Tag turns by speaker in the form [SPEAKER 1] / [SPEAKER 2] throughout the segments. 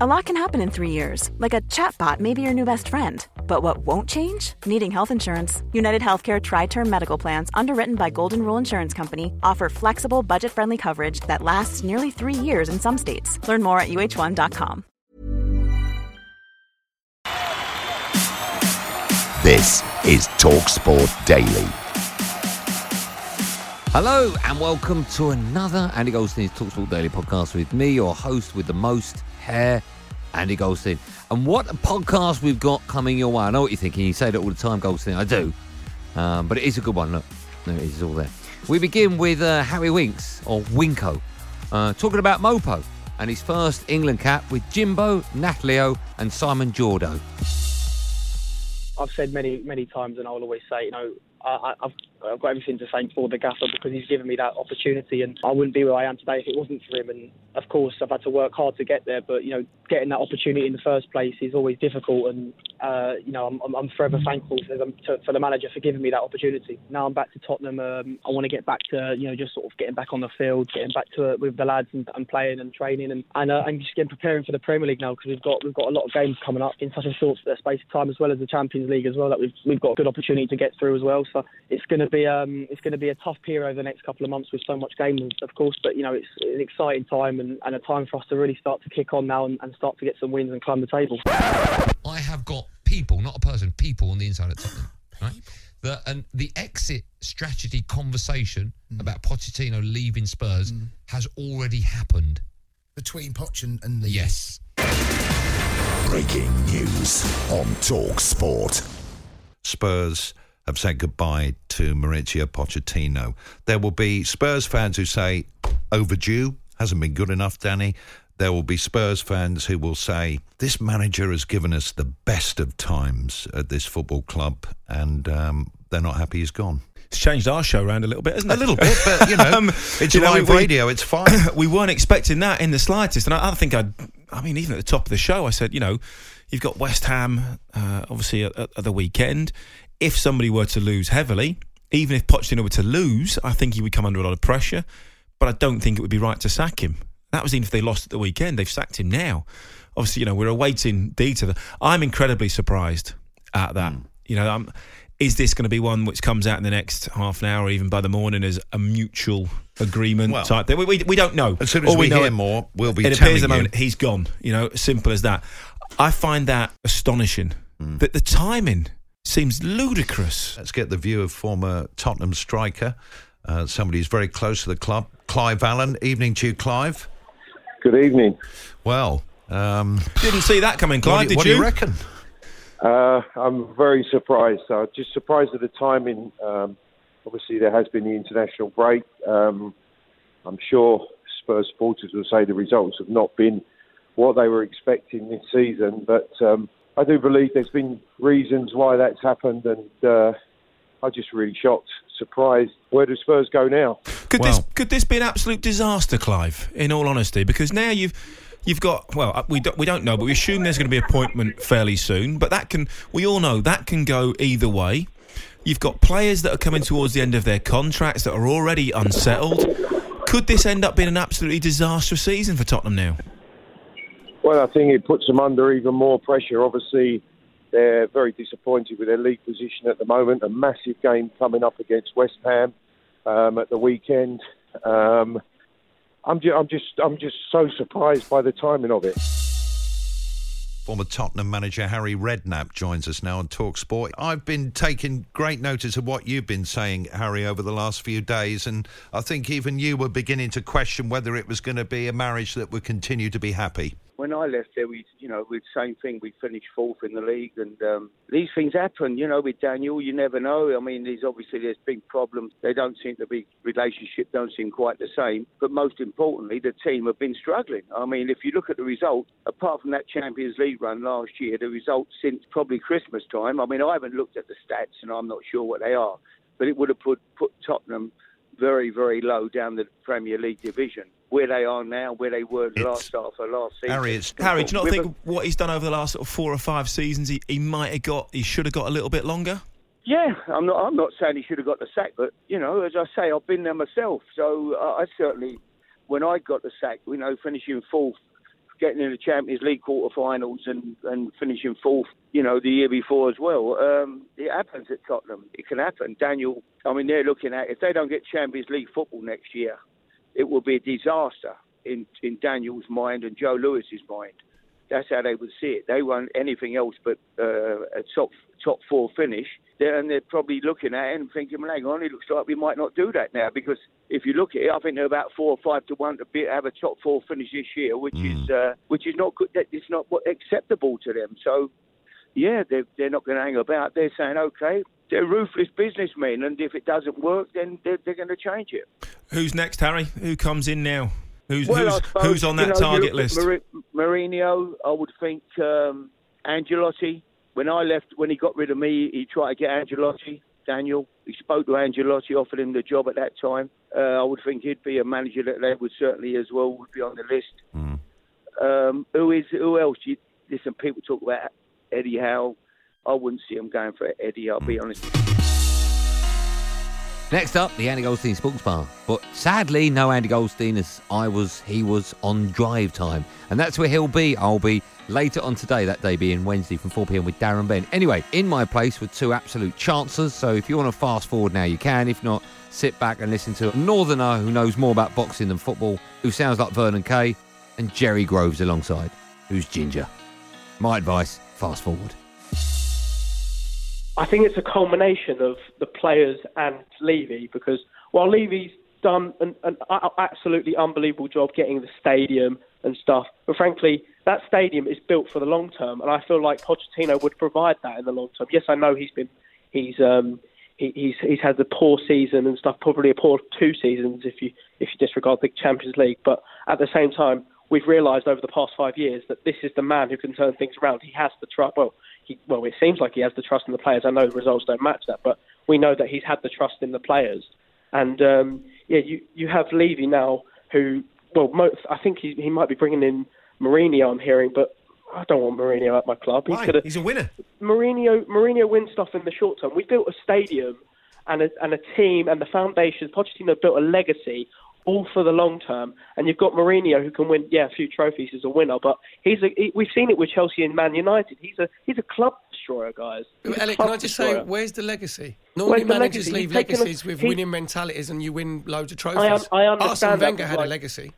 [SPEAKER 1] A lot can happen in three years, like a chatbot may be your new best friend. But what won't change? Needing health insurance. United Healthcare Tri Term Medical Plans, underwritten by Golden Rule Insurance Company, offer flexible, budget friendly coverage that lasts nearly three years in some states. Learn more at uh1.com.
[SPEAKER 2] This is TalkSport Daily.
[SPEAKER 3] Hello and welcome to another Andy Goldstein's Talksport Daily podcast with me, your host with the most hair, Andy Goldstein. And what a podcast we've got coming your way. I know what you're thinking. You say that all the time, Goldstein. I do. Um, but it is a good one. Look, there it is all there. We begin with uh, Harry Winks, or Winko, uh, talking about Mopo and his first England cap with Jimbo, Natalio, and Simon Jordo.
[SPEAKER 4] I've said many, many times, and I'll always say, you know, I, I've, I've got everything to thank for the gaffer because he's given me that opportunity, and I wouldn't be where I am today if it wasn't for him. And of course, I've had to work hard to get there, but you know, getting that opportunity in the first place is always difficult, and uh, you know, I'm, I'm, I'm forever thankful to, for the manager for giving me that opportunity. Now I'm back to Tottenham. Um, I want to get back to you know just sort of getting back on the field, getting back to it with the lads and, and playing and training, and and, uh, and just getting preparing for the Premier League now because we've got we've got a lot of games coming up in such a short space of time, as well as the Champions League as well that we've we've got a good opportunity to get through as well. So it's going to be um, it's going to be a tough period over the next couple of months with so much games, of course. But you know, it's an exciting time and, and a time for us to really start to kick on now and, and start to get some wins and climb the table.
[SPEAKER 5] I have got people, not a person, people on the inside of Tottenham, right? The, and the exit strategy conversation about Pochettino leaving Spurs has already happened.
[SPEAKER 6] between Poch and, and Lee.
[SPEAKER 5] Yes.
[SPEAKER 2] Breaking news on TalkSport.
[SPEAKER 7] Spurs have said goodbye to Mauricio Pochettino. There will be Spurs fans who say overdue, hasn't been good enough, Danny. There will be Spurs fans who will say this manager has given us the best of times at this football club, and um, they're not happy he's gone.
[SPEAKER 8] It's changed our show around a little bit, hasn't it?
[SPEAKER 7] A little bit, but you know,
[SPEAKER 8] Um,
[SPEAKER 7] it's
[SPEAKER 8] you know,
[SPEAKER 7] live
[SPEAKER 8] we-
[SPEAKER 7] radio. It's fine.
[SPEAKER 8] we weren't expecting that in the slightest. And I, I think I'd, I mean, even at the top of the show, I said, you know, you've got West Ham, uh, obviously, at, at the weekend. If somebody were to lose heavily, even if Pochettino were to lose, I think he would come under a lot of pressure. But I don't think it would be right to sack him. That was even if they lost at the weekend. They've sacked him now. Obviously, you know, we're awaiting detail. I'm incredibly surprised at that. You know, I'm, is this going to be one which comes out in the next half an hour, or even by the morning, as a mutual agreement
[SPEAKER 7] Well,
[SPEAKER 8] type thing? We, we, we don't know.
[SPEAKER 7] as soon as
[SPEAKER 8] All
[SPEAKER 7] we
[SPEAKER 8] know
[SPEAKER 7] hear
[SPEAKER 8] it-
[SPEAKER 7] more, we'll be
[SPEAKER 8] It appears at the moment he's gone. You know, simple as that. I find that astonishing.
[SPEAKER 7] Hmm.
[SPEAKER 8] That the timing seems ludicrous.
[SPEAKER 7] Let's get the view of former Tottenham striker, uh, somebody who's very close to the club, Clive Allen. Evening to you, Clive.
[SPEAKER 9] Good evening.
[SPEAKER 7] Well, um,
[SPEAKER 8] Didn't see that coming,
[SPEAKER 7] what,
[SPEAKER 8] Clive.
[SPEAKER 7] do, you-
[SPEAKER 8] did
[SPEAKER 7] what do you reckon?
[SPEAKER 9] Uh, I'm very surprised. Uh, just surprised at the timing. Um, obviously, there has been the international break. Um, I'm sure Spurs supporters will say the results have not been what they were expecting this season, but um, I do believe there's been reasons why that's happened, and uh, I'm just really shocked, surprised. Where do Spurs go now?
[SPEAKER 8] Could
[SPEAKER 7] Well-
[SPEAKER 8] this could this be an absolute disaster, Clive? In all honesty, because now you've you've got well, uh, we don't, we don't know, but we assume there's going to be appointment fairly soon. But that can we all know that can go either way. You've got players that are coming towards the end of their contracts that are already unsettled. Could this end up being an absolutely disastrous season for Tottenham now?
[SPEAKER 9] Well, I think it puts them under even more pressure. Obviously, they're very disappointed with their league position at the moment. A massive game coming up against West Ham um, at the weekend. Um, I'm, ju- I'm just, I'm just so surprised by the timing of it.
[SPEAKER 7] Former Tottenham manager Harry Redknapp joins us now on Talk Sport. I've been taking great notice of what you've been saying, Harry, over the last few days, and I think even you were beginning to question whether it was going to be a marriage that would continue to be happy.
[SPEAKER 10] When I left there, we, you know, we same thing. We finished fourth in the league, and um, these things happen. You know, with Daniel, you never know. I mean, there's obviously there's big problems. They don't seem to be relationship don't seem quite the same. But most importantly, the team have been struggling. I mean, if you look at the result, apart from that Champions League run last year, the results since probably Christmas time. I mean, I haven't looked at the stats, and I'm not sure what they are, but it would have put put Tottenham very, very low down the Premier League division. Where they are now, where they were last start for last season.
[SPEAKER 8] Harry, Harry, do you not think what he's done over the last sort of four or five seasons, he, he might have got, he should have got a little bit longer?
[SPEAKER 10] Yeah, I'm not. I'm not saying he should have got the sack, but you know, as I say, I've been there myself. So uh, I certainly, when I got the sack, you know, finishing fourth, getting in the Champions League quarterfinals, and and finishing fourth, you know, the year before as well. Um, it happens at Tottenham. It can happen. Daniel, I mean, they're looking at if they don't get Champions League football next year, it will be a disaster in in Daniel's mind and Joe Lewis's mind. That's how they would see it. They want anything else but uh, a top top four finish. They're, and they're probably looking at it and thinking, well, hang on, it looks like we might not do that now because if you look at it, I think they're about four or five to one to be, have a top four finish this year, which is uh, which is not good. That it's not acceptable to them. So, yeah, they're they're not going to hang about. They're saying, okay, they're ruthless businessmen, and if it doesn't work, then they're, they're going to change it.
[SPEAKER 8] Who's next, Harry? Who comes in now? Who's
[SPEAKER 10] Well,
[SPEAKER 8] who's,
[SPEAKER 10] suppose,
[SPEAKER 8] who's on
[SPEAKER 10] you
[SPEAKER 8] that
[SPEAKER 10] know,
[SPEAKER 8] target
[SPEAKER 10] look
[SPEAKER 8] list?
[SPEAKER 10] at Mar- Mourinho, I would think um, Ancelotti. When I left, when he got rid of me, he tried to get Ancelotti. Daniel, he spoke to Ancelotti, offered him the job at that time. Uh, I would think he'd be a manager that they would certainly as well would be on the list. Um, who is who else? You, listen, people talk about Eddie Howe. I wouldn't see him going for Eddie. I'll be honest.
[SPEAKER 3] Next up, the Andy Goldstein Sports Bar. But sadly, no Andy Goldstein as I was, he was on drive time. And that's where he'll be. I'll be later on today, that day being Wednesday from 4pm with Darren Bent. Anyway, in my place were two absolute chances. So if you want to fast forward now, you can. If not, sit back and listen to a northerner who knows more about boxing than football, who sounds like Vernon Kay, and Jerry Groves alongside, who's ginger. My advice, fast forward.
[SPEAKER 11] I think it's a culmination of the players and Levy because while Levy's done an, an absolutely unbelievable job getting the stadium and stuff, but frankly, that stadium is built for the long term, and I feel like Pochettino would provide that in the long term. Yes, I know he's been he's um he, he's he's had the poor season and stuff, probably a poor two seasons if you if you disregard the Champions League, but at the same time. We've realised over the past five years that this is the man who can turn things around. He has the trust. Well, he, well, it seems like he has the trust in the players. I know the results don't match that, but we know that he's had the trust in the players. And um, yeah, you you have Levy now, who well, mo- I think he he might be bringing in Mourinho. I'm hearing, but I don't want Mourinho at my club.
[SPEAKER 12] Why?
[SPEAKER 11] coulda-
[SPEAKER 12] He's a winner.
[SPEAKER 11] Mourinho Mourinho wins stuff in the short term. We built a stadium and a, and a team and the foundations. Pochettino built a legacy all for the long term. And you've got Mourinho who can win, yeah, a few trophies as a winner. But he's a, he, we've seen it with Chelsea and Man United. He's a he's a club destroyer, guys. He's a
[SPEAKER 13] Elliot,
[SPEAKER 11] club
[SPEAKER 13] can I just
[SPEAKER 11] destroyer.
[SPEAKER 13] say, where's the legacy? Normally,
[SPEAKER 11] Where's
[SPEAKER 13] managers leave
[SPEAKER 11] taken a-
[SPEAKER 13] legacies with
[SPEAKER 11] he-
[SPEAKER 13] winning mentalities, and you win loads of trophies.
[SPEAKER 11] I un- I understand
[SPEAKER 13] Arsene
[SPEAKER 11] that,
[SPEAKER 13] Wenger had a legacy.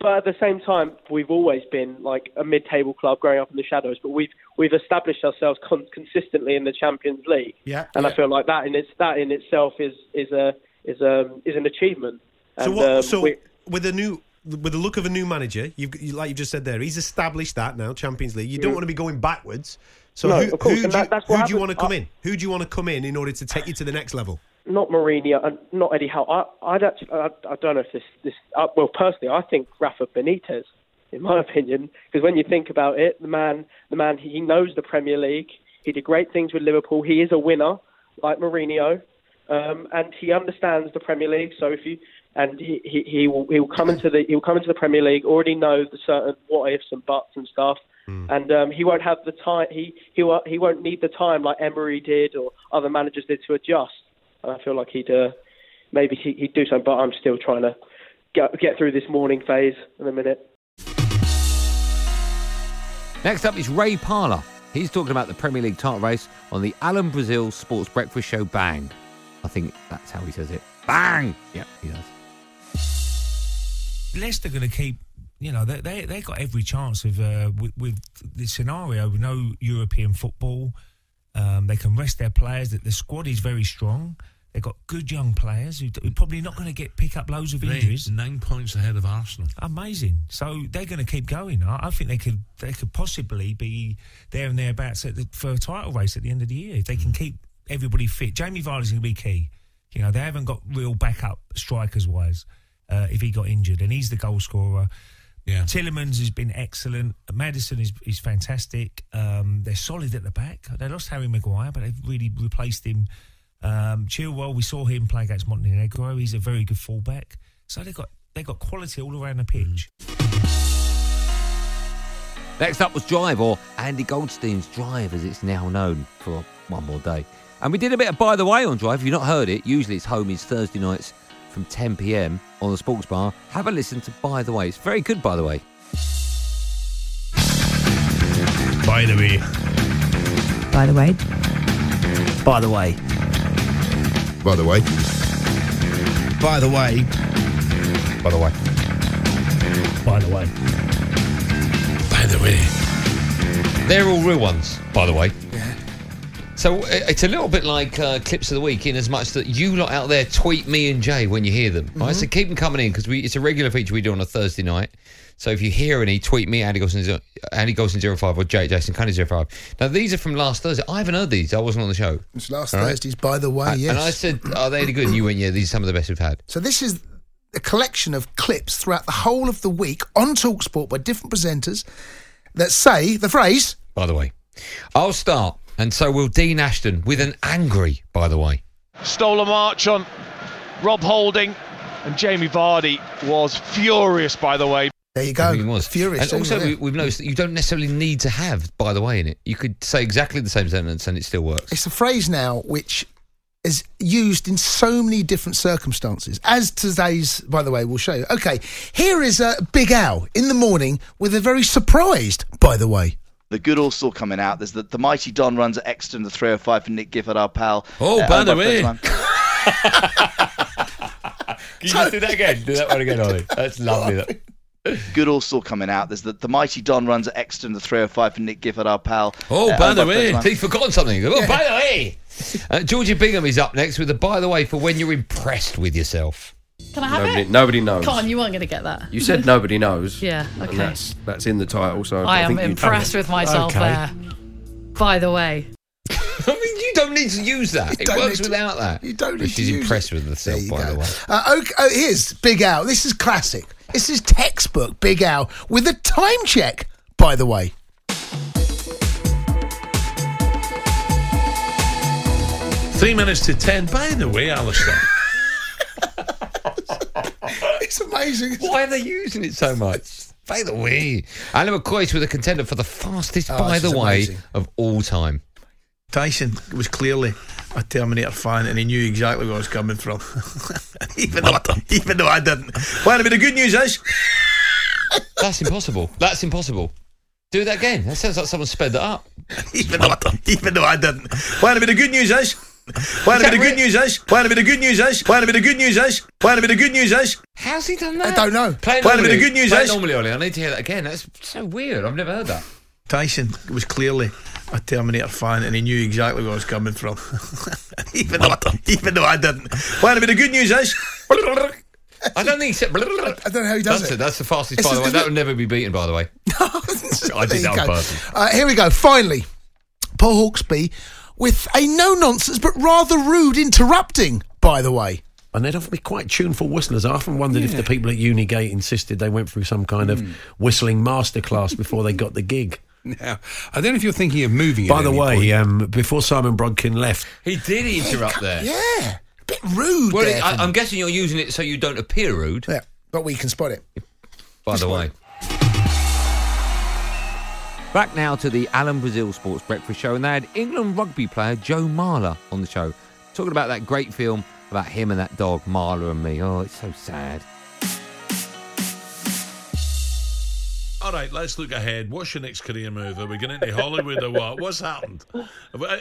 [SPEAKER 11] But at the same time, we've always been like a mid-table club growing up in the shadows. But we've we've established ourselves con- consistently in the Champions League.
[SPEAKER 12] Yeah.
[SPEAKER 11] and
[SPEAKER 12] yeah.
[SPEAKER 11] I feel like that in its that in itself is is a is a is an achievement.
[SPEAKER 12] So what?
[SPEAKER 11] um,
[SPEAKER 12] so
[SPEAKER 11] we-
[SPEAKER 12] with a new. With the look of a new manager, you've you, like you just said there, he's established that now Champions League. You don't
[SPEAKER 11] Mm.
[SPEAKER 12] want to be going backwards. So
[SPEAKER 11] No,
[SPEAKER 12] who, who, do, you,
[SPEAKER 11] that- that's
[SPEAKER 12] who do you want to come
[SPEAKER 11] I-
[SPEAKER 12] in? Who do you want to come in in order to take you to the next level?
[SPEAKER 11] not Mourinho and not Eddie Howe. I, I'd actually, I, I don't know if this, this uh, well, personally, I think Rafa Benitez, in my opinion, because when you think about it, the man, the man, he knows the Premier League. He did great things with Liverpool. He is a winner, like Mourinho, um, and he understands the Premier League. So if you and he, he, he will he will come into the he will come into the Premier League already know the certain what ifs and buts and stuff. And um, he won't have the time. He he won't, he won't need the time like Emery did or other managers did to adjust. And I feel like he'd uh, maybe he, he'd do something, but I'm still trying to get get through this mourning phase in a minute.
[SPEAKER 3] Next up is Ray Parlour. He's talking about the Premier League title race on the Alan Brazil Sports Breakfast Show Bang. I think that's how he says it. Bang! Yep, he does.
[SPEAKER 14] Leicester going to keep. You know, they they they got every chance of uh, with, with the scenario with no European football. Um, they can rest their players. That the squad is very strong. They've got good young players who are probably not going to get pick up loads of injuries.
[SPEAKER 15] Nine points ahead of Arsenal.
[SPEAKER 14] Amazing. So they're going to keep going. I, I think they could they could possibly be there and thereabouts at the, for a title race at the end of the year if they can keep everybody fit. Jamie Vardy's going to be key. You know they haven't got real backup strikers wise. Uh, if he got injured, and he's the goal scorer.
[SPEAKER 15] Yeah.
[SPEAKER 14] Tielemans has been excellent. Maddison is is fantastic. Um, they're solid at the back. They lost Harry Maguire, but they've really replaced him. Um, Chilwell, we saw him play against Montenegro. He's a very good fullback. So they got they got quality all around the pitch.
[SPEAKER 3] Next up was Drive, or Andy Goldstein's Drive, as it's now known, for one more day. And we did a bit of By the Way on Drive. If you've not heard it, usually it's homies Thursday nights from 10 pm on the Sports Bar. Have a listen to By the Way. It's very good, by the way.
[SPEAKER 15] By the way.
[SPEAKER 16] By the way.
[SPEAKER 17] By the way.
[SPEAKER 2] By the way.
[SPEAKER 17] By the way.
[SPEAKER 7] By the way.
[SPEAKER 15] By the way.
[SPEAKER 5] By the way. They're all real ones, by the way. So uh, it's a little bit like uh, clips of the week, in as much that you lot out there tweet me and Jay when you hear them. Right, so keep them coming in because it's a regular feature we do on a Thursday night. So if you hear any, tweet me Andy Golson, zero- Andy Golson 05 or Jay Jason Cundy 05. Now these are from last Thursday. I haven't heard these. I wasn't on the show.
[SPEAKER 6] It's last
[SPEAKER 5] right.
[SPEAKER 6] Thursday's, by the way,
[SPEAKER 5] And-
[SPEAKER 6] yes.
[SPEAKER 5] And I said, are they any good? And you went, yeah, these are some of the best we've had.
[SPEAKER 6] So this is a collection of clips throughout the whole of the week on Talksport by different presenters that say the phrase.
[SPEAKER 5] By the way, I'll start, and so will Dean Ashton with an angry. By the way.
[SPEAKER 18] stole a march on Rob Holding, and Jamie Vardy was furious, by the way.
[SPEAKER 6] There you
[SPEAKER 5] go. He was.
[SPEAKER 6] Furious.
[SPEAKER 5] And also, we, we've noticed that you don't necessarily need to have "by the way" in it. You could say exactly the same sentence, and it still works.
[SPEAKER 6] It's a phrase now which is used in so many different circumstances. As today's, by the way, we'll show you. Okay, here is uh, Big Al in the morning with a very surprised, by the way.
[SPEAKER 17] The good all still coming out. There's the, the mighty Don runs at Exton, the 305 for Nick Gifford, our pal.
[SPEAKER 5] Oh,
[SPEAKER 17] Uh,
[SPEAKER 5] by the way. Can you just do that again? Do that one again, Ollie. That's lovely. That.
[SPEAKER 17] Good all still coming out. There's the, the mighty Don runs at Exton, the 305 for Nick Gifford, our pal.
[SPEAKER 5] Oh,
[SPEAKER 17] Uh,
[SPEAKER 5] by the way, he's forgotten something. Oh, by the way, uh, Georgie Bingham is up next with the "by the way" for when you're impressed with yourself.
[SPEAKER 19] Can I have
[SPEAKER 20] Nobody,
[SPEAKER 19] it?
[SPEAKER 20] nobody knows.
[SPEAKER 19] Come on, you weren't going to get that.
[SPEAKER 20] You said nobody knows.
[SPEAKER 19] Yeah,
[SPEAKER 20] And
[SPEAKER 19] okay.
[SPEAKER 20] that's that's in the title. So
[SPEAKER 19] I
[SPEAKER 20] I,
[SPEAKER 19] am impressed with myself
[SPEAKER 20] Okay.
[SPEAKER 19] there. By the way,
[SPEAKER 5] I mean, you don't need to use that. It works
[SPEAKER 6] to-
[SPEAKER 5] without that.
[SPEAKER 6] you don't
[SPEAKER 5] But
[SPEAKER 6] need to use that.
[SPEAKER 5] She's impressed
[SPEAKER 6] it.
[SPEAKER 5] with herself, by
[SPEAKER 6] go.
[SPEAKER 5] the way.
[SPEAKER 6] Uh, okay, oh, here's Big Al. This is classic. This is textbook Big Al with a time check, by the way.
[SPEAKER 15] Three minutes to ten. By the way, Alistair.
[SPEAKER 6] It's amazing.
[SPEAKER 5] Why are they using it so much? By the way, Alan McCoist with a contender for the fastest
[SPEAKER 6] Oh,
[SPEAKER 5] by the way
[SPEAKER 6] amazing.
[SPEAKER 5] of all time.
[SPEAKER 21] Tyson was clearly a Terminator fan and he knew exactly where I was coming from. even, though I, even though I didn't. Well, but the good news is.
[SPEAKER 5] That's impossible. That's impossible. Do that again. That sounds like someone sped that up.
[SPEAKER 21] Even though, I, even though I didn't. Well, but the good news is. Well, but the good news is. Well, but the good news is. Well, but the good news is. Well, but the good news is.
[SPEAKER 5] How's he done that?
[SPEAKER 6] I don't know.
[SPEAKER 5] Play it
[SPEAKER 21] Well, but
[SPEAKER 5] normally.
[SPEAKER 21] the good news
[SPEAKER 5] Play it
[SPEAKER 21] is-
[SPEAKER 5] normally, Ollie. I need to hear that again. That's so weird. I've never heard that.
[SPEAKER 21] Tyson was clearly a Terminator fan and he knew exactly where I was coming from. even, though I, even though I didn't. Well, but the good news is.
[SPEAKER 5] I don't think he said. I
[SPEAKER 6] don't know how he does
[SPEAKER 5] that's
[SPEAKER 6] it.
[SPEAKER 5] That's the fastest.
[SPEAKER 6] It's
[SPEAKER 5] by the way, that will never be beaten. By the way, I did
[SPEAKER 6] you
[SPEAKER 5] that on purpose.
[SPEAKER 6] Uh, here we go. Finally, Paul Hawksbee with a no nonsense but rather rude interrupting, by the way.
[SPEAKER 20] And they'd often be quite tuneful whistlers. I often wondered if the people at Unigate insisted they went through some kind of whistling masterclass before they got the gig.
[SPEAKER 22] Now, I don't know if you're thinking of moving.
[SPEAKER 20] By
[SPEAKER 22] at
[SPEAKER 20] the
[SPEAKER 22] any
[SPEAKER 20] way,
[SPEAKER 22] point.
[SPEAKER 20] um, before Simon Brodkin left,
[SPEAKER 5] He did interrupt there.
[SPEAKER 6] Yeah, a bit rude.
[SPEAKER 5] Well,
[SPEAKER 6] there
[SPEAKER 5] I, I'm guessing you're using it so you don't appear rude.
[SPEAKER 6] yeah, but we can spot it.
[SPEAKER 5] By the way,
[SPEAKER 3] Back now to the Alan Brazil Sports Breakfast Show, and they had England rugby player Joe Marler on the show, talking about that great film about him and that dog, Marler and me. Oh, it's so sad.
[SPEAKER 15] All right, let's look ahead. What's your next career move? Are we going into Hollywood or what? What's happened? Uh,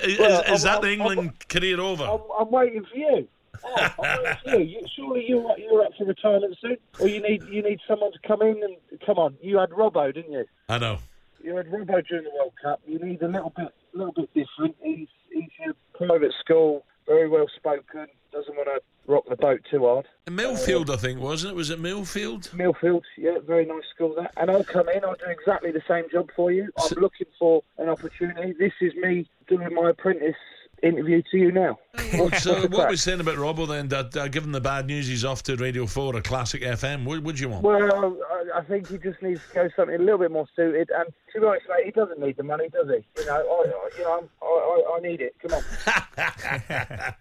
[SPEAKER 15] is,
[SPEAKER 10] Well,
[SPEAKER 15] is that
[SPEAKER 10] I'm-
[SPEAKER 15] the
[SPEAKER 10] I'm-
[SPEAKER 15] England career over?
[SPEAKER 10] I'm, I'm waiting for you. Oh, I'm waiting for you. you. Surely you're you're up for retirement soon, or you need you need someone to come in and come on. You had Robbo, didn't you?
[SPEAKER 15] I know.
[SPEAKER 10] You had Robbo during the World Cup. You need a little bit little bit different. He's he's your private school
[SPEAKER 23] very well spoken. Doesn't want to rock the boat too hard.
[SPEAKER 15] Millfield, I think, wasn't it? Was it Millfield?
[SPEAKER 23] Millfield, yeah, very nice school that. And I'll come in, I'll do exactly the same job for you. I'm looking for an opportunity. This is me doing my apprentice interview to you now. What's-
[SPEAKER 15] So,
[SPEAKER 23] what's
[SPEAKER 15] what
[SPEAKER 23] crack?
[SPEAKER 15] we're saying about Robbo then, that uh, given the bad news, he's off to Radio 4 or Classic FM. What would you want?
[SPEAKER 23] Well, I, I think he just needs to go something a little bit more suited. And to be honest, mate, he doesn't need the money, does he? You know, I, I, you know, I'm, I, I, I need it. Come on.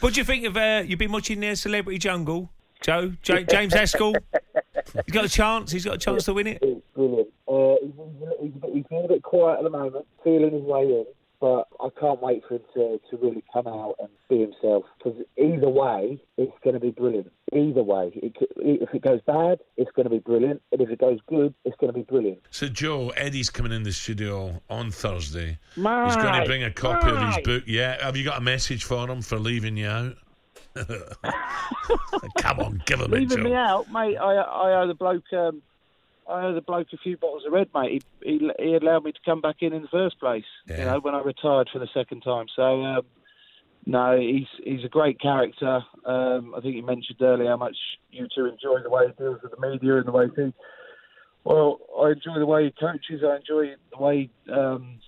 [SPEAKER 14] What do you think of? Uh, you've been watching the Celebrity Jungle, Joe, J- James Haskell. He's got a chance. He's got a chance to win it.
[SPEAKER 23] It's brilliant. Uh, he's, he's, he's, he's been a bit quiet at the moment, feeling his way in. But I can't wait for him to, to really come out and be himself. Because either way, it's going to be brilliant. Either way, it, if it goes bad, it's going to be brilliant. And if it goes good, it's going to be brilliant.
[SPEAKER 15] So, Joe, Eddie's coming in the studio on Thursday. He's going to bring a copy of his book. Yeah, have you got a message for him for leaving you out? Come on, give him it,
[SPEAKER 23] Leaving me
[SPEAKER 15] Joe.
[SPEAKER 23] out, mate. I I owe the bloke. Um, I owe the bloke a few bottles of red, mate. He, he he allowed me to come back in in the first place. You know, when I retired for the second time. So um, no, he's he's a great character. Um, I think you mentioned earlier how much you two enjoy the way he deals with the media and the way he. Well, I enjoy the way he coaches. I enjoy the way he um,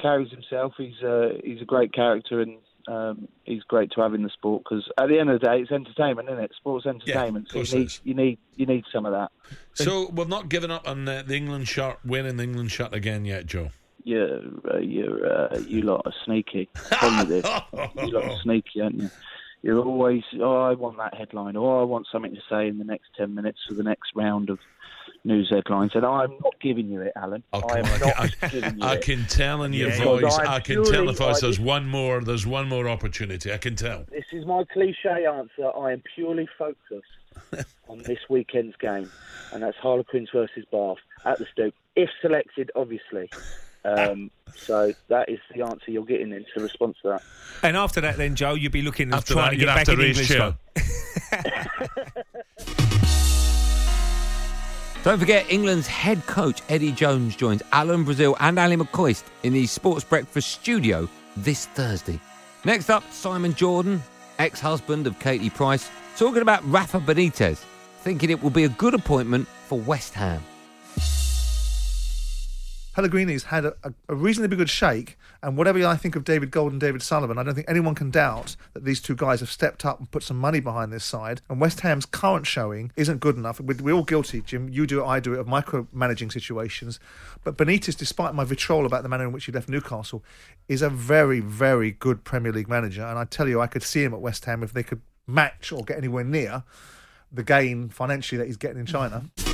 [SPEAKER 23] carries himself. He's uh, he's a great character and. Um, he's great to have in the sport because at the end of the day, it's entertainment, isn't it? Sports entertainment.
[SPEAKER 15] course
[SPEAKER 23] so you need, you need you need some of that.
[SPEAKER 15] So, we've not given up on uh, the England shirt, winning the England shirt again yet, Joe.
[SPEAKER 23] Yeah, you're, uh, you're, uh, you lot are sneaky. Tell me this. you lot are sneaky, aren't you? You're always, oh, I want that headline, or I want something to say in the next 10 minutes for the next round of news headlines. And I'm not giving you it, Alan.
[SPEAKER 15] Oh,
[SPEAKER 23] I am
[SPEAKER 15] on,
[SPEAKER 23] not
[SPEAKER 15] I,
[SPEAKER 23] giving you
[SPEAKER 15] I
[SPEAKER 23] it.
[SPEAKER 15] can tell in your
[SPEAKER 23] Yeah.
[SPEAKER 15] voice.
[SPEAKER 23] I'm
[SPEAKER 15] can tell in the voice.
[SPEAKER 23] I-
[SPEAKER 15] There's one more. There's one more opportunity. I can tell.
[SPEAKER 23] This is my cliche answer. I am purely focused on this weekend's game, and that's Harlequins versus Bath at the Stoop, if selected, obviously. Um, so that is the answer you're getting in to response to that.
[SPEAKER 14] And after that, then Joe, you'll be looking
[SPEAKER 15] After
[SPEAKER 14] trying
[SPEAKER 15] that,
[SPEAKER 14] to
[SPEAKER 15] you'd
[SPEAKER 14] get
[SPEAKER 15] have
[SPEAKER 14] back
[SPEAKER 15] to
[SPEAKER 14] in
[SPEAKER 15] raise
[SPEAKER 14] English.
[SPEAKER 3] Don't forget, England's head coach Eddie Jones joins Alan Brazil and Ali McCoist in the Sports Breakfast studio this Thursday. Next up, Simon Jordan, ex husband of Katie Price, talking about Rafa Benitez, thinking it will be a good appointment for West Ham.
[SPEAKER 24] Pellegrini's had a, a, reasonably good shake, and whatever I think of David Gold and David Sullivan, I don't think anyone can doubt that these two guys have stepped up and put some money behind this side. And West Ham's current showing isn't good enough. We- We're all guilty, Jim. You do it, I do it, of micromanaging situations. But Benitez, despite my vitriol about the manner in which he left Newcastle, is a very, very good Premier League manager. And I tell you, I could see him at West Ham if they could match or get anywhere near the gain financially that he's getting in China.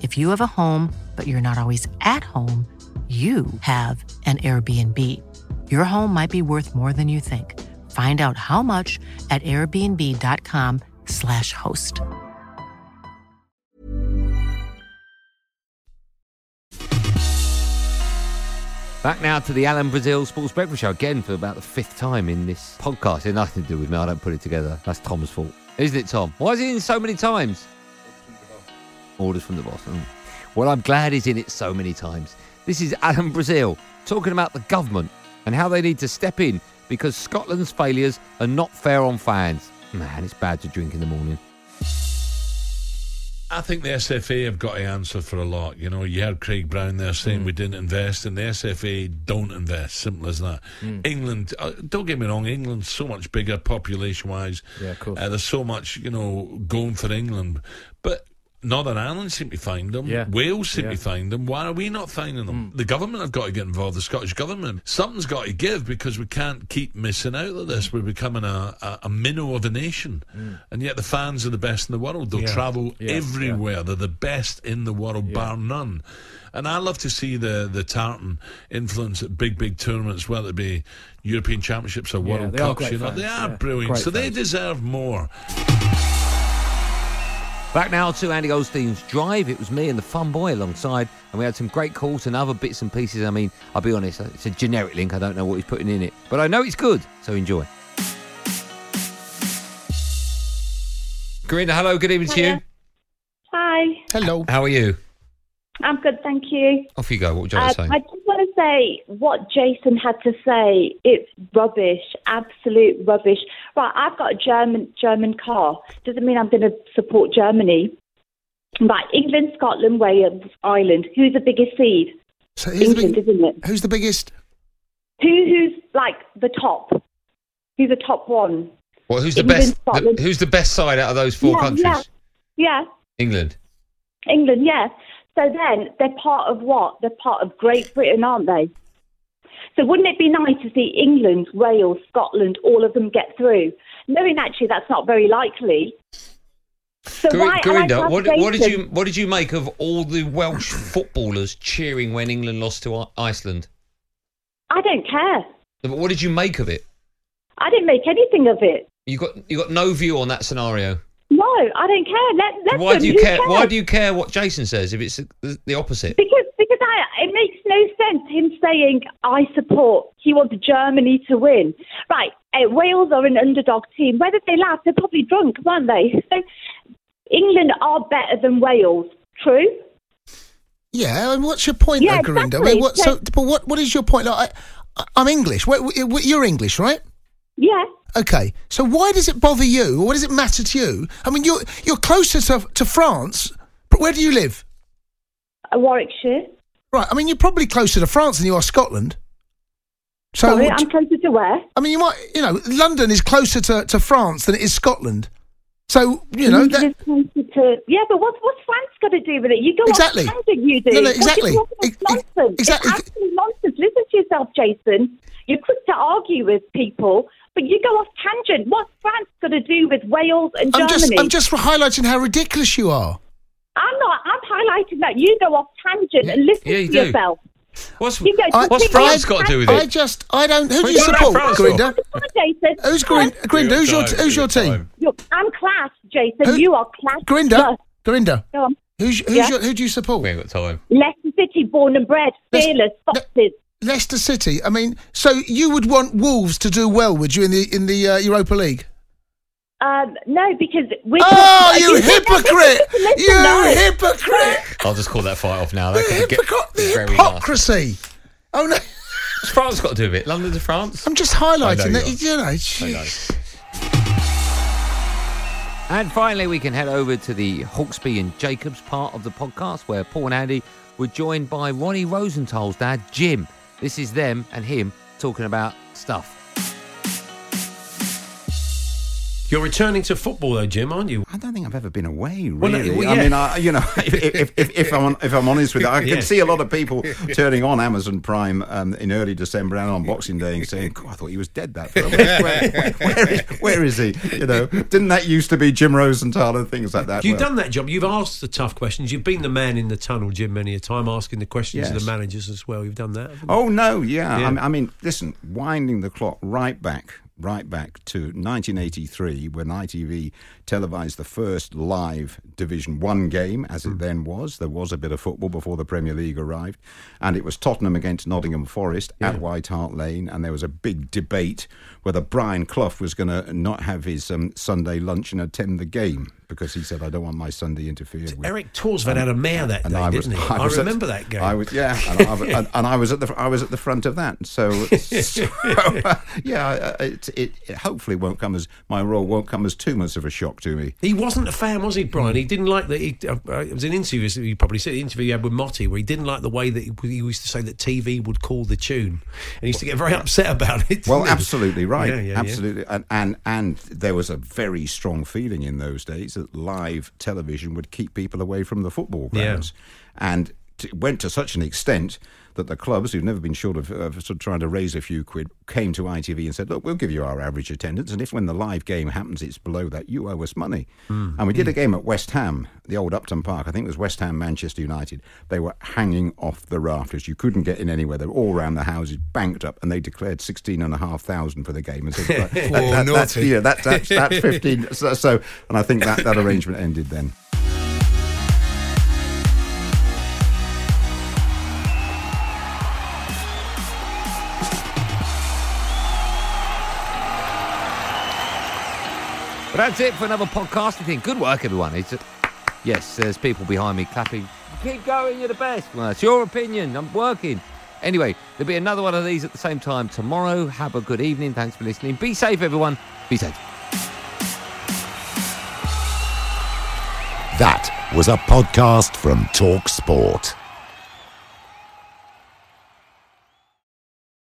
[SPEAKER 25] If you have a home, but you're not always at home, you have an Airbnb. Your home might be worth more than you think. Find out how much at airbnb.com/slash host.
[SPEAKER 3] Back now to the Alan Brazil Sports Breakfast Show again for about the fifth time in this podcast. It has nothing to do with me. I don't put it together. That's Tom's fault. Isn't it, Tom? Why is it in so many times? Orders from the boss. Mm. Well, I'm glad he's in it so many times. This is Alan Brazil talking about the government and how they need to step in because Scotland's failures are not fair on fans. Man, it's bad to drink in the morning.
[SPEAKER 15] I think the SFA have got to answer for a lot. You know, you heard Craig Brown there saying we didn't invest, and the SFA don't invest. Simple as that. England, uh, don't get me wrong, England's so much bigger population wise.
[SPEAKER 20] Yeah, of course.
[SPEAKER 15] Uh, there's so much, you know, going for England. But Northern Ireland seem to find them.
[SPEAKER 20] Yeah.
[SPEAKER 15] Wales seem
[SPEAKER 20] Yeah.
[SPEAKER 15] to find them. Why are we not finding them? The government have got to get involved, the Scottish government. Something's got to give because we can't keep missing out of this. We're becoming a, a, a minnow of a nation. And yet the fans are the best in the world. They'll
[SPEAKER 20] Yeah.
[SPEAKER 15] travel everywhere. They're the best in the world, bar none. And I love to see the, the Tartan influence at big, big tournaments, whether it be European Championships or World Cups. You know,
[SPEAKER 20] fans,
[SPEAKER 15] they are brilliant. So they deserve more.
[SPEAKER 3] Back now to Andy Goldstein's Drive. It was me and the fun boy alongside, and we had some great calls and other bits and pieces. I mean, I'll be honest, it's a generic link. I don't know what he's putting in it, but I know it's good, so enjoy. Corinna, hello, good evening to you.
[SPEAKER 26] Hi,
[SPEAKER 6] Hello.
[SPEAKER 3] How are you?
[SPEAKER 26] I'm good, thank you.
[SPEAKER 3] Off you go. What would you
[SPEAKER 26] Uh,
[SPEAKER 3] like to say?
[SPEAKER 26] I just want to say what Jason had to say. It's rubbish, absolute rubbish. Right, I've got a German German car. Doesn't mean I'm going to support Germany. Right, England, Scotland, Wales, Ireland. Who's the biggest seed?
[SPEAKER 6] So who's the
[SPEAKER 26] England,
[SPEAKER 6] big-
[SPEAKER 26] isn't it?
[SPEAKER 6] Who's the biggest?
[SPEAKER 26] Who who's like the top? Who's the top one?
[SPEAKER 3] Well, who's the
[SPEAKER 26] England,
[SPEAKER 3] best? the- who's the best side out of those four
[SPEAKER 26] yeah,
[SPEAKER 3] countries?
[SPEAKER 26] Yeah, yeah.
[SPEAKER 3] England.
[SPEAKER 26] England, yeah. So then they're part of what? They're part of Great Britain, aren't they? So wouldn't it be nice to see England, Wales, Scotland, all of them get through? Knowing actually that's not very likely. So
[SPEAKER 3] Cor-
[SPEAKER 26] why? and I
[SPEAKER 3] Corinda,
[SPEAKER 26] asked
[SPEAKER 3] what, what did you what did you make of all the Welsh footballers cheering when England lost to Iceland?
[SPEAKER 26] I don't care.
[SPEAKER 3] What did you make of it?
[SPEAKER 26] I didn't make anything of it.
[SPEAKER 3] You got you got no view on that scenario.
[SPEAKER 26] No, I don't care. Let, let
[SPEAKER 3] Why
[SPEAKER 26] them.
[SPEAKER 3] do you
[SPEAKER 26] Who
[SPEAKER 3] care? Why do you care what Jason says if it's the, the opposite?
[SPEAKER 26] Because because I, it makes no sense him saying I support. He wants Germany to win. Right? Uh, Wales are an underdog team. Whether they laugh, they're probably drunk, weren't they? So England are better than Wales. True.
[SPEAKER 6] Yeah, and what's your point,
[SPEAKER 26] Yeah,
[SPEAKER 6] though, Corinda? I mean, what, so, but what, what is your point? Like, I, I'm English. You're English, right?
[SPEAKER 26] Yeah.
[SPEAKER 6] Okay, so why does it bother you, or what does it matter to you? I mean, you're you're closer to to France, but where do you live?
[SPEAKER 26] Uh, Warwickshire.
[SPEAKER 6] Right. I mean, you're probably closer to France than you are Scotland. So,
[SPEAKER 26] Sorry, I'm closer to where?
[SPEAKER 6] I mean, you might, you know, London is closer to, to France than it is Scotland. So, you know, that,
[SPEAKER 26] England is closer to. Yeah, but what's what's France got to do with it? You go
[SPEAKER 6] Exactly.
[SPEAKER 26] off tangent, you do.
[SPEAKER 6] No, no,
[SPEAKER 26] What you
[SPEAKER 6] exactly.
[SPEAKER 26] talk about nonsense.
[SPEAKER 6] exactly.
[SPEAKER 26] It's absolute nonsense. Listen to yourself, Jason. You're quick to argue with people, but you go off tangent. What's France got to do with Wales and
[SPEAKER 6] I'm
[SPEAKER 26] Germany?
[SPEAKER 6] just, I'm just highlighting how ridiculous you are.
[SPEAKER 26] I'm not. I'm highlighting that you go off tangent and listen
[SPEAKER 3] yeah, you
[SPEAKER 26] to
[SPEAKER 3] do.
[SPEAKER 26] yourself.
[SPEAKER 3] What's
[SPEAKER 26] You go
[SPEAKER 6] I-
[SPEAKER 3] what's
[SPEAKER 26] completely
[SPEAKER 3] France got to do with it?
[SPEAKER 6] I just, I don't. Who do you support, Grinda?
[SPEAKER 26] Come on, Jason.
[SPEAKER 6] Who's Grinda? Grinda? Who's your, who's your team?
[SPEAKER 26] Look, I'm class, Jason.
[SPEAKER 6] Who-
[SPEAKER 26] You are class.
[SPEAKER 6] Grinda? Grinda?
[SPEAKER 26] Go on.
[SPEAKER 6] Who's, who's
[SPEAKER 26] Yeah.
[SPEAKER 6] your, who do you support?
[SPEAKER 3] We ain't got time.
[SPEAKER 26] Leicester City, born and bred, fearless, foxes.
[SPEAKER 6] Leicester City. I mean, so you would want Wolves to do well, would you, in the in the uh, Europa League?
[SPEAKER 26] Um, no, because we.
[SPEAKER 6] Oh, you hypocrite!
[SPEAKER 26] Listen,
[SPEAKER 6] You
[SPEAKER 26] no.
[SPEAKER 6] hypocrite!
[SPEAKER 3] I'll just call that fight off now. That could get very nasty.
[SPEAKER 6] Hypocrisy. Oh no!
[SPEAKER 3] What's France got to do with it? London to France?
[SPEAKER 6] I'm just
[SPEAKER 3] I know
[SPEAKER 6] highlighting
[SPEAKER 3] you
[SPEAKER 6] that.
[SPEAKER 3] are.
[SPEAKER 6] You know,
[SPEAKER 3] I
[SPEAKER 6] jeez.
[SPEAKER 3] And finally, we can head over to the Hawksbee and Jacobs part of the podcast where Paul and Andy were joined by Ronnie Rosenthal's dad, Jim. This is them and him talking about stuff.
[SPEAKER 20] You're returning to football, though, Jim, aren't you?
[SPEAKER 27] I don't think I've ever been away, really.
[SPEAKER 20] Well, no, well,
[SPEAKER 27] I mean, I, you know, if, if, if, I'm, if I'm honest with you, I can
[SPEAKER 20] Yeah.
[SPEAKER 27] see a lot of people turning on Amazon Prime um, in early December and on Boxing Day and saying, I thought he was dead that fella. Where, where, where, is, where is he? You know, didn't that used to be Jim Rosenthal and things like that?
[SPEAKER 20] You've
[SPEAKER 27] Well,
[SPEAKER 20] done that job. You've asked the tough questions. You've been the man in the tunnel, Jim, many a time, asking the questions of the managers as well. You've done that.
[SPEAKER 27] Oh no, yeah.
[SPEAKER 20] Yeah.
[SPEAKER 27] I, mean, I mean, listen, winding the clock right back right back to 1983 when ITV televised the first live Division 1 game, as it then was. There was a bit of football before the Premier League arrived, and it was Tottenham against Nottingham Forest at White Hart Lane, and there was a big debate whether Brian Clough was going to not have his um, Sunday lunch and attend the game because he said, I don't want my Sunday interfered with.
[SPEAKER 20] Eric Thorstvedt had a mare that day,
[SPEAKER 27] I was-
[SPEAKER 20] didn't he?
[SPEAKER 27] I
[SPEAKER 20] I,
[SPEAKER 27] was at-
[SPEAKER 20] remember that game.
[SPEAKER 27] I was, yeah, and I, was- and, and I was at the I was at the front of that. So, so, uh, yeah, it, it, it hopefully won't come as my role won't come as too much of a shock to me.
[SPEAKER 20] He wasn't a fan, was he, Brian? He didn't like that. He, uh, uh, it was an interview, as you probably said, the interview he had with Motty, where he didn't like the way that he, he used to say that TV would call the tune. And he used to get very upset about it.
[SPEAKER 27] Well, absolutely right.
[SPEAKER 20] Yeah, yeah, yeah.
[SPEAKER 27] absolutely, And, and and there was a very strong feeling in those days that live television would keep people away from the football
[SPEAKER 20] Yeah.
[SPEAKER 27] grounds, and it went to such an extent that the clubs, who've never been short of, sort of trying to raise a few quid, came to ITV and said, "Look, we'll give you our average attendance, and if when the live game happens it's below that, you owe us money."
[SPEAKER 20] Hmm.
[SPEAKER 27] And we did a game at West Ham, the old Upton Park. I think it was West Ham, Manchester United. They were hanging off the rafters. You couldn't get in anywhere. They were all around the houses, banked up, and they declared sixteen and a half thousand for the game. And said, that, that- that's, yeah, that, that's, that's fifteen. So, so, and I think that that arrangement ended then.
[SPEAKER 3] But that's it for another podcast. I think good work, everyone. It's yes, there's people behind me clapping. Keep going, you're the best. Well, it's your opinion. I'm working. Anyway, there'll be another one of these at the same time tomorrow. Have a good evening. Thanks for listening. Be safe, everyone. Be safe.
[SPEAKER 28] That was a podcast from Talk Sport.